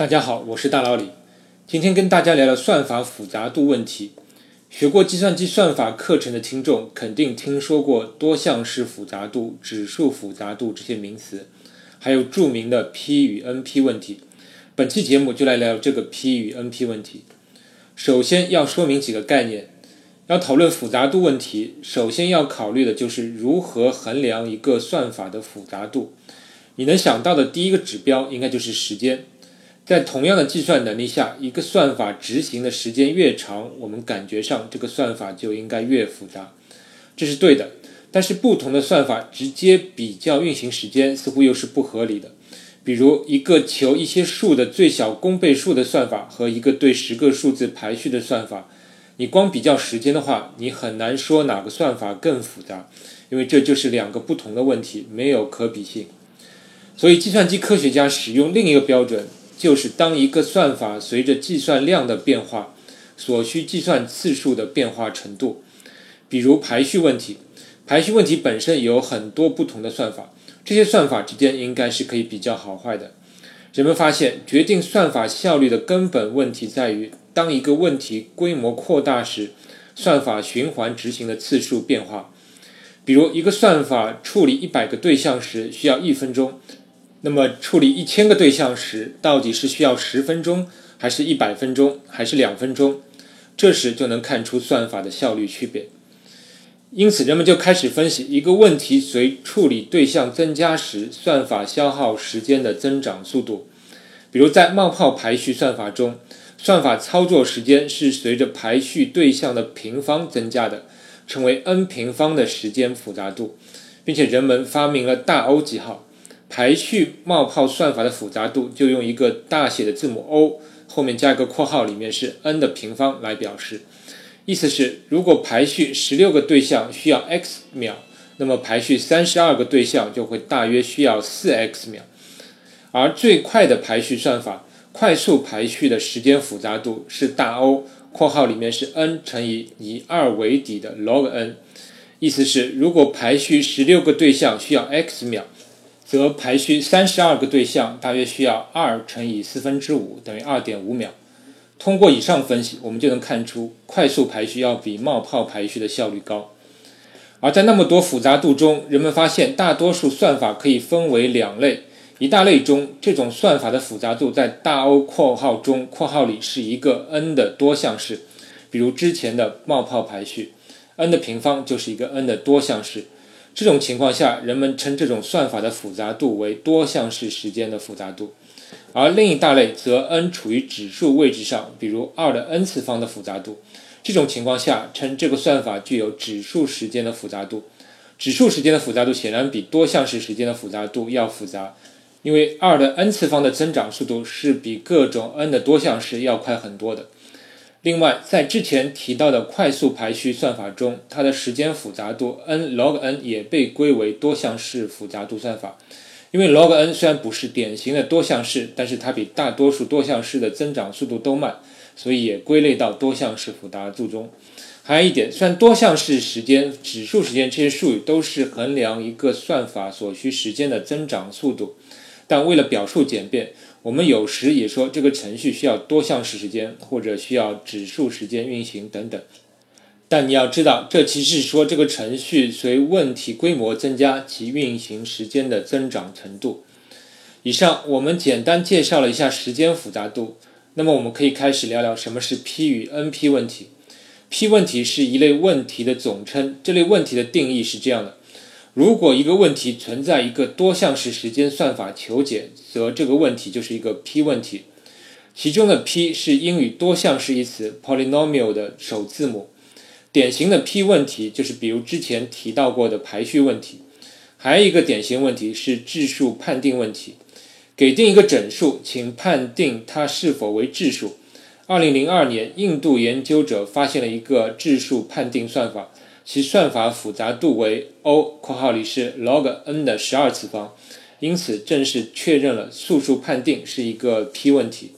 大家好，我是大老李，今天跟大家聊聊算法复杂度问题。学过计算机算法课程的听众肯定听说过多项式复杂度、指数复杂度这些名词，还有著名的 P 与 NP 问题。本期节目就来聊这个 P 与 NP 问题。首先要说明几个概念，要讨论复杂度问题，首先要考虑的就是如何衡量一个算法的复杂度。你能想到的第一个指标应该就是时间。在同样的计算能力下，一个算法执行的时间越长，我们感觉上这个算法就应该越复杂，这是对的。但是不同的算法直接比较运行时间似乎又是不合理的。比如一个求一些数的最小公倍数的算法和一个对十个数字排序的算法，你光比较时间的话，你很难说哪个算法更复杂，因为这就是两个不同的问题，没有可比性。所以计算机科学家使用另一个标准。就是当一个算法随着计算量的变化，所需计算次数的变化程度，比如排序问题，排序问题本身有很多不同的算法，这些算法之间应该是可以比较好坏的。人们发现，决定算法效率的根本问题在于，当一个问题规模扩大时，算法循环执行的次数变化。比如，一个算法处理一百个对象时需要一分钟。那么处理一千个对象时，到底是需要十分钟，还是一百分钟，还是两分钟？这时就能看出算法的效率区别。因此，人们就开始分析一个问题随处理对象增加时，算法消耗时间的增长速度。比如在冒泡排序算法中，算法操作时间是随着排序对象的平方增加的，称为 n 平方的时间复杂度，并且人们发明了大 O 记号。排序冒泡算法的复杂度就用一个大写的字母 O 后面加一个括号，里面是 n 的平方来表示。意思是，如果排序十六个对象需要 x 秒，那么排序三十二个对象就会大约需要四 x 秒。而最快的排序算法，快速排序的时间复杂度是大 O 括号里面是 n 乘以以二为底的 log n。意思是，如果排序十六个对象需要 x 秒。则排序三十二个对象大约需要二乘以四分之五等于二点五秒。通过以上分析，我们就能看出快速排序要比冒泡排序的效率高。而在那么多复杂度中，人们发现大多数算法可以分为两类。一大类中，这种算法的复杂度在大 O 括号中括号里是一个 n 的多项式，比如之前的冒泡排序，n 的平方就是一个 n 的多项式。这种情况下，人们称这种算法的复杂度为多项式时间的复杂度，而另一大类则 n 处于指数位置上，比如二的 n 次方的复杂度。这种情况下，称这个算法具有指数时间的复杂度。指数时间的复杂度显然比多项式时间的复杂度要复杂，因为二的 n 次方的增长速度是比各种 n 的多项式要快很多的。另外，在之前提到的快速排序算法中，它的时间复杂度 n log n 也被归为多项式复杂度算法。因为 log n 虽然不是典型的多项式，但是它比大多数多项式的增长速度都慢，所以也归类到多项式复杂度中。还有一点，虽然多项式时间、指数时间这些术语都是衡量一个算法所需时间的增长速度，但为了表述简便。我们有时也说这个程序需要多项式时间，或者需要指数时间运行等等。但你要知道，这其实是说这个程序随问题规模增加其运行时间的增长程度。以上我们简单介绍了一下时间复杂度，那么我们可以开始聊聊什么是 P 与 NP 问题。P 问题是一类问题的总称，这类问题的定义是这样的。如果一个问题存在一个多项式时间算法求解，则这个问题就是一个 P 问题。其中的 P 是英语多项式一词 polynomial 的首字母。典型的 P 问题就是比如之前提到过的排序问题。还有一个典型问题是质数判定问题。给定一个整数，请判定它是否为质数。二零零二年，印度研究者发现了一个质数判定算法。其算法复杂度为 O（ 括号里是 log n 的十二次方），因此正式确认了素数判定是一个 P 问题。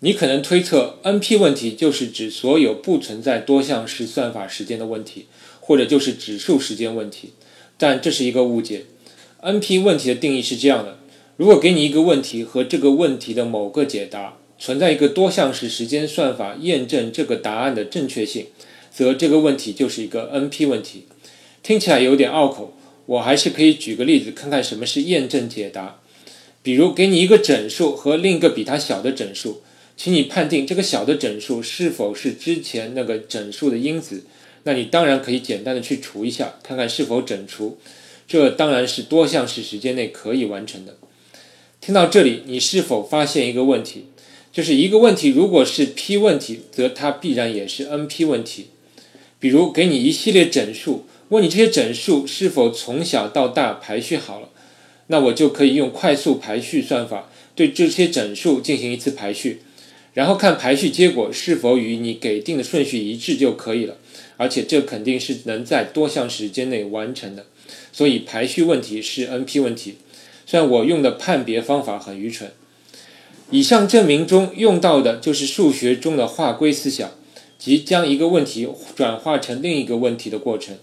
你可能推测 NP 问题就是指所有不存在多项式算法时间的问题，或者就是指数时间问题，但这是一个误解。NP 问题的定义是这样的：如果给你一个问题和这个问题的某个解答存在一个多项式时间算法验证这个答案的正确性，则这个问题就是一个 NP 问题。听起来有点拗口，我还是可以举个例子看看什么是验证解答。比如给你一个整数和另一个比它小的整数，请你判定这个小的整数是否是之前那个整数的因子。那你当然可以简单的去除一下，看看是否整除。这当然是多项式时间内可以完成的。听到这里，你是否发现一个问题？就是一个问题如果是 P 问题，则它必然也是 NP 问题。比如给你一系列整数，问你这些整数是否从小到大排序好了，那我就可以用快速排序算法对这些整数进行一次排序，然后看排序结果是否与你给定的顺序一致就可以了。而且这肯定是能在多项时间内完成的，所以排序问题是 NP 问题。虽然我用的判别方法很愚蠢，以上证明中用到的就是数学中的划归思想，即将一个问题转化成另一个问题的过程。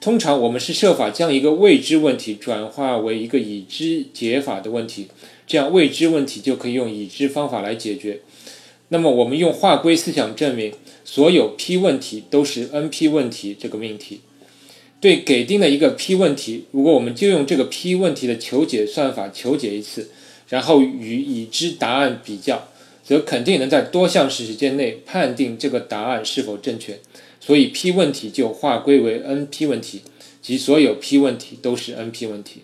通常我们是设法将一个未知问题转化为一个已知解法的问题，这样未知问题就可以用已知方法来解决。那么我们用划归思想证明。所有 P 问题都是 NP 问题这个命题，对给定的一个 P 问题，如果我们就用这个 P 问题的求解算法求解一次，然后与已知答案比较，则肯定能在多项式时间内判定这个答案是否正确。所以 P 问题就划归为 NP 问题，即所有 P 问题都是 NP 问题。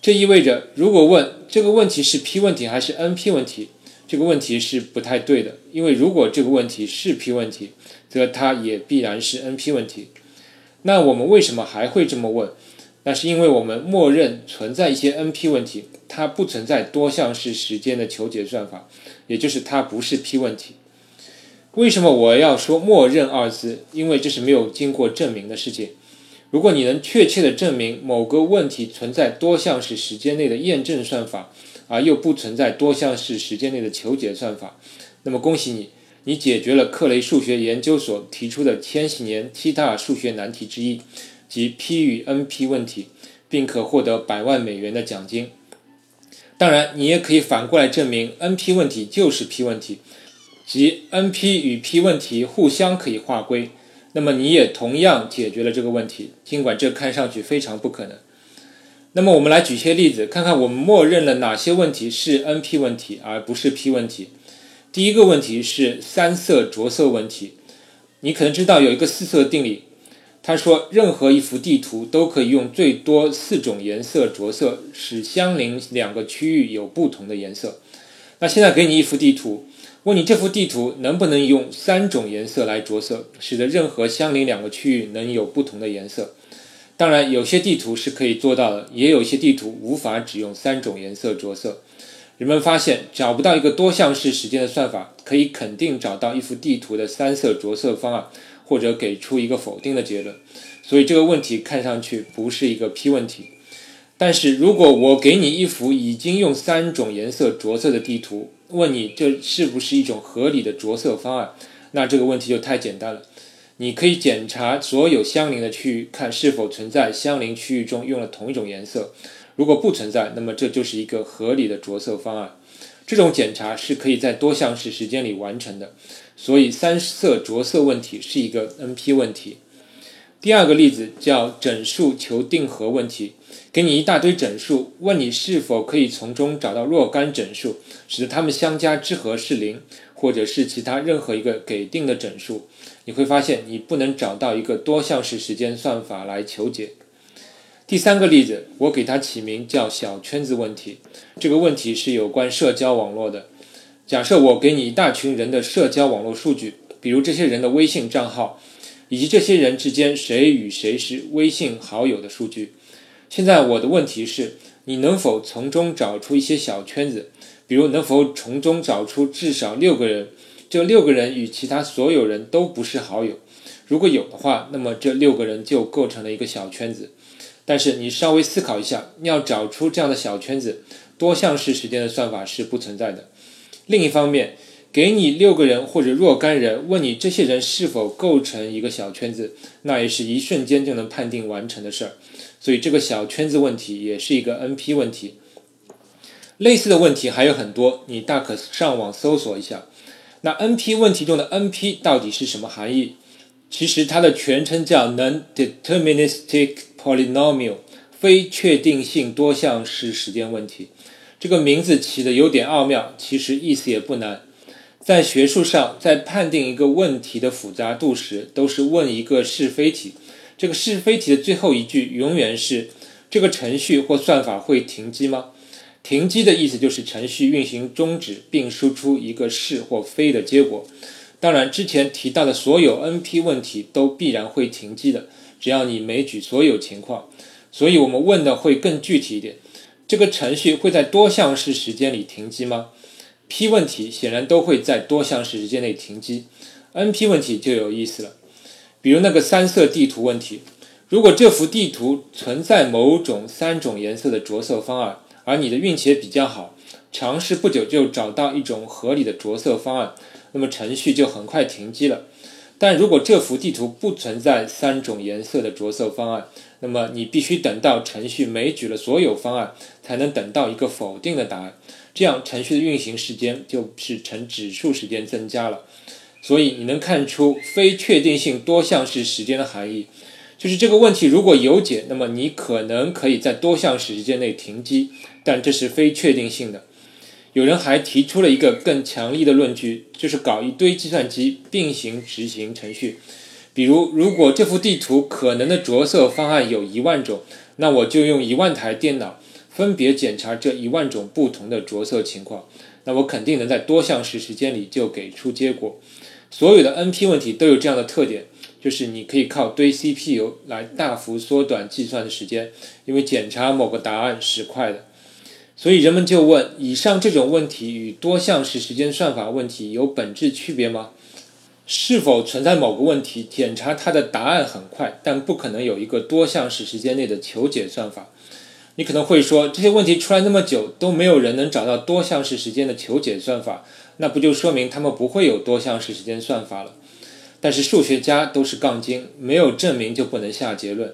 这意味着，如果问这个问题是 P 问题还是 NP 问题？这个问题是不太对的，因为如果这个问题是 P 问题，则它也必然是 NP 问题。那我们为什么还会这么问？那是因为我们默认存在一些 NP 问题，它不存在多项式时间的求解算法，也就是它不是 P 问题。为什么我要说默认二字？因为这是没有经过证明的事情。如果你能确切的证明某个问题存在多项式时间内的验证算法，而又不存在多项式时间内的求解算法，那么恭喜你，你解决了克雷数学研究所提出的千禧年七大数学难题之一，即 P 与 NP 问题，并可获得百万美元的奖金。当然，你也可以反过来证明 NP 问题就是 P 问题，即 NP 与 P 问题互相可以划归，那么你也同样解决了这个问题，尽管这看上去非常不可能。那么我们来举些例子，看看我们默认了哪些问题是 NP 问题，而不是 P 问题。第一个问题是三色着色问题。你可能知道有一个四色定理，他说任何一幅地图都可以用最多四种颜色着色，使相邻两个区域有不同的颜色。那现在给你一幅地图，问你这幅地图能不能用三种颜色来着色，使得任何相邻两个区域能有不同的颜色。当然，有些地图是可以做到的，也有一些地图无法只用三种颜色着色。人们发现找不到一个多项式时间的算法可以肯定找到一幅地图的三色着色方案，或者给出一个否定的结论。所以这个问题看上去不是一个 P 问题。但是如果我给你一幅已经用三种颜色着色的地图，问你这是不是一种合理的着色方案，那这个问题就太简单了。你可以检查所有相邻的区域，看是否存在相邻区域中用了同一种颜色。如果不存在，那么这就是一个合理的着色方案。这种检查是可以在多项式时间里完成的。所以三色着色问题是一个 NP 问题。第二个例子叫整数求定和问题，给你一大堆整数，问你是否可以从中找到若干整数，使得它们相加之和是零，或者是其他任何一个给定的整数。你会发现，你不能找到一个多项式时间算法来求解。第三个例子，我给它起名叫小圈子问题。这个问题是有关社交网络的。假设我给你一大群人的社交网络数据，比如这些人的微信账号，以及这些人之间谁与谁是微信好友的数据。现在我的问题是，你能否从中找出一些小圈子？比如，能否从中找出至少六个人？这六个人与其他所有人都不是好友，如果有的话，那么这六个人就构成了一个小圈子。但是你稍微思考一下，要找出这样的小圈子，多项式时间的算法是不存在的。另一方面，给你六个人或者若干人，问你这些人是否构成一个小圈子，那也是一瞬间就能判定完成的事儿。所以这个小圈子问题也是一个 NP 问题。类似的问题还有很多，你大可上网搜索一下。那 NP 问题中的 NP 到底是什么含义？其实它的全称叫 Non-Deterministic Polynomial，非确定性多项式时间问题。这个名字起的有点奥妙，其实意思也不难。在学术上，在判定一个问题的复杂度时，都是问一个是非题。这个是非题的最后一句永远是：这个程序或算法会停机吗？停机的意思就是程序运行终止，并输出一个是或非的结果。当然，之前提到的所有 NP 问题都必然会停机的，只要你枚举所有情况。所以我们问的会更具体一点：这个程序会在多项式时间里停机吗？P 问题显然都会在多项式时间内停机，NP 问题就有意思了。比如那个三色地图问题，如果这幅地图存在某种三种颜色的着色方案，而你的运气也比较好，尝试不久就找到一种合理的着色方案。那么程序就很快停机了。但如果这幅地图不存在三种颜色的着色方案，那么你必须等到程序枚举了所有方案，才能等到一个否定的答案。这样程序的运行时间就是呈指数时间增加了。所以你能看出非确定性多项式时间的含义，就是这个问题如果有解，那么你可能可以在多项式时间内停机，但这是非确定性的。有人还提出了一个更强力的论据，就是搞一堆计算机并行执行程序。比如，如果这幅地图可能的着色方案有一万种，那我就用一万台电脑分别检查这一万种不同的着色情况，那我肯定能在多项式时间里就给出结果。所有的 NP 问题都有这样的特点，就是你可以靠堆 CPU 来大幅缩短计算的时间，因为检查某个答案是快的。所以人们就问：以上这种问题与多项式时间算法问题有本质区别吗？是否存在某个问题，检查它的答案很快，但不可能有一个多项式时间内的求解算法？你可能会说，这些问题出来那么久，都没有人能找到多项式时间的求解算法，那不就说明他们不会有多项式时间算法了？但是数学家都是杠精，没有证明就不能下结论。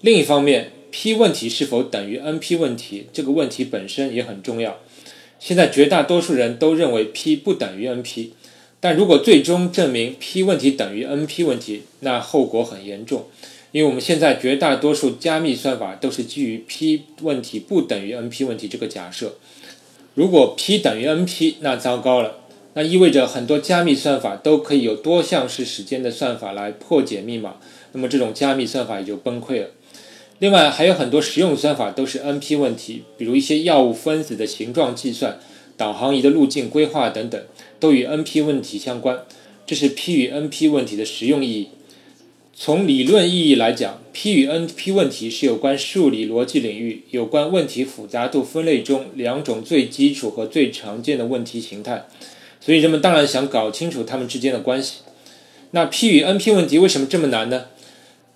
另一方面，P 问题是否等于 NP 问题？这个问题本身也很重要。现在绝大多数人都认为 P 不等于 NP，但如果最终证明 P 问题等于 NP 问题，那后果很严重。因为我们现在绝大多数加密算法都是基于 P 问题不等于 NP 问题这个假设。如果 P 等于 NP，那糟糕了，那意味着很多加密算法都可以有多项式时间的算法来破解密码，那么这种加密算法也就崩溃了。另外还有很多实用算法都是 NP 问题，比如一些药物分子的形状计算、导航仪的路径规划等等，都与 NP 问题相关。这是 P 与 NP 问题的实用意义。从理论意义来讲，P 与 NP 问题是有关数理逻辑领域、有关问题复杂度分类中两种最基础和最常见的问题形态，所以人们当然想搞清楚它们之间的关系。那 P 与 NP 问题为什么这么难呢？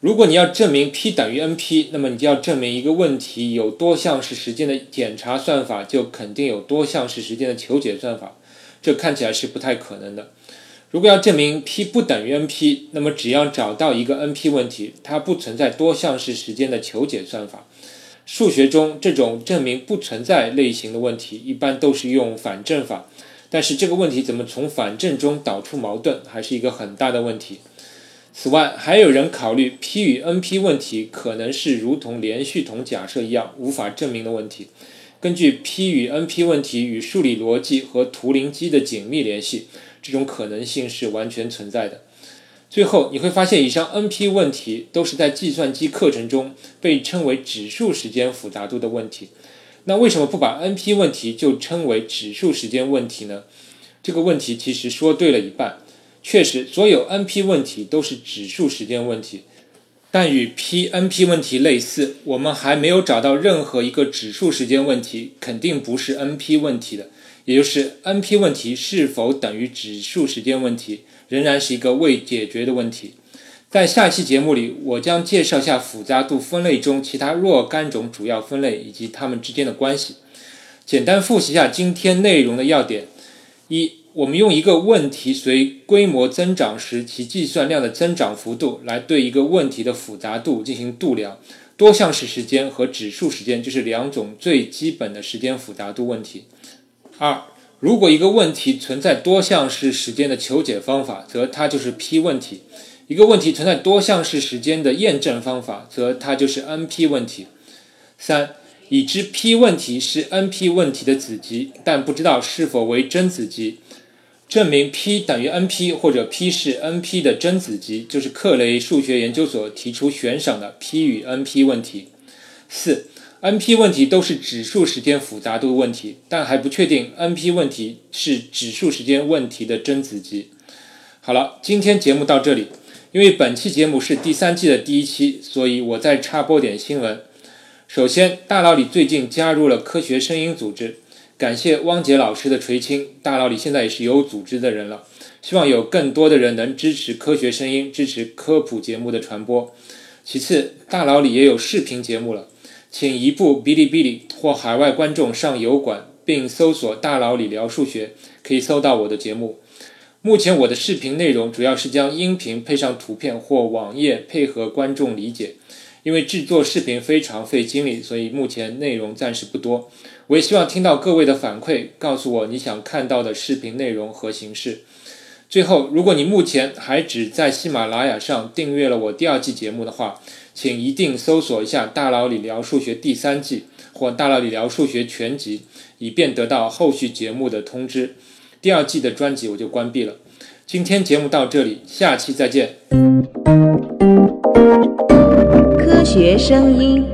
如果你要证明 P 等于 NP，那么你就要证明一个问题有多项式时间的检查算法，就肯定有多项式时间的求解算法。这看起来是不太可能的。如果要证明 P 不等于 NP，那么只要找到一个 NP 问题，它不存在多项式时间的求解算法。数学中这种证明不存在类型的问题，一般都是用反证法。但是这个问题怎么从反证中导出矛盾，还是一个很大的问题。此外，还有人考虑 P 与 NP 问题可能是如同连续统假设一样无法证明的问题。根据 P 与 NP 问题与数理逻辑和图灵机的紧密联系，这种可能性是完全存在的。最后，你会发现以上 NP 问题都是在计算机课程中被称为指数时间复杂度的问题。那为什么不把 NP 问题就称为指数时间问题呢？这个问题其实说对了一半。确实，所有 NP 问题都是指数时间问题，但与 PNP 问题类似，我们还没有找到任何一个指数时间问题肯定不是 NP 问题的。也就是 NP 问题是否等于指数时间问题，仍然是一个未解决的问题。在下期节目里，我将介绍下复杂度分类中其他若干种主要分类以及它们之间的关系。简单复习一下今天内容的要点：一。我们用一个问题随规模增长时其计算量的增长幅度来对一个问题的复杂度进行度量，多项式时间和指数时间就是两种最基本的时间复杂度问题。二，如果一个问题存在多项式时间的求解方法，则它就是 P 问题；一个问题存在多项式时间的验证方法，则它就是 NP 问题。三，已知 P 问题是 NP 问题的子集，但不知道是否为真子集。证明 P 等于 NP 或者 P 是 NP 的真子集，就是克雷数学研究所提出悬赏的 P 与 NP 问题。四，NP 问题都是指数时间复杂度问题，但还不确定 NP 问题是指数时间问题的真子集。好了，今天节目到这里。因为本期节目是第三季的第一期，所以我再插播点新闻。首先，大佬里最近加入了科学声音组织。感谢汪杰老师的垂青，大佬里现在也是有组织的人了。希望有更多的人能支持科学声音，支持科普节目的传播。其次，大佬里也有视频节目了，请移步哔哩哔哩或海外观众上油管，并搜索“大佬里聊数学”，可以搜到我的节目。目前我的视频内容主要是将音频配上图片或网页，配合观众理解。因为制作视频非常费精力，所以目前内容暂时不多。我也希望听到各位的反馈，告诉我你想看到的视频内容和形式。最后，如果你目前还只在喜马拉雅上订阅了我第二季节目的话，请一定搜索一下《大佬理聊数学》第三季或《大佬理聊数学全集》，以便得到后续节目的通知。第二季的专辑我就关闭了。今天节目到这里，下期再见。学声音。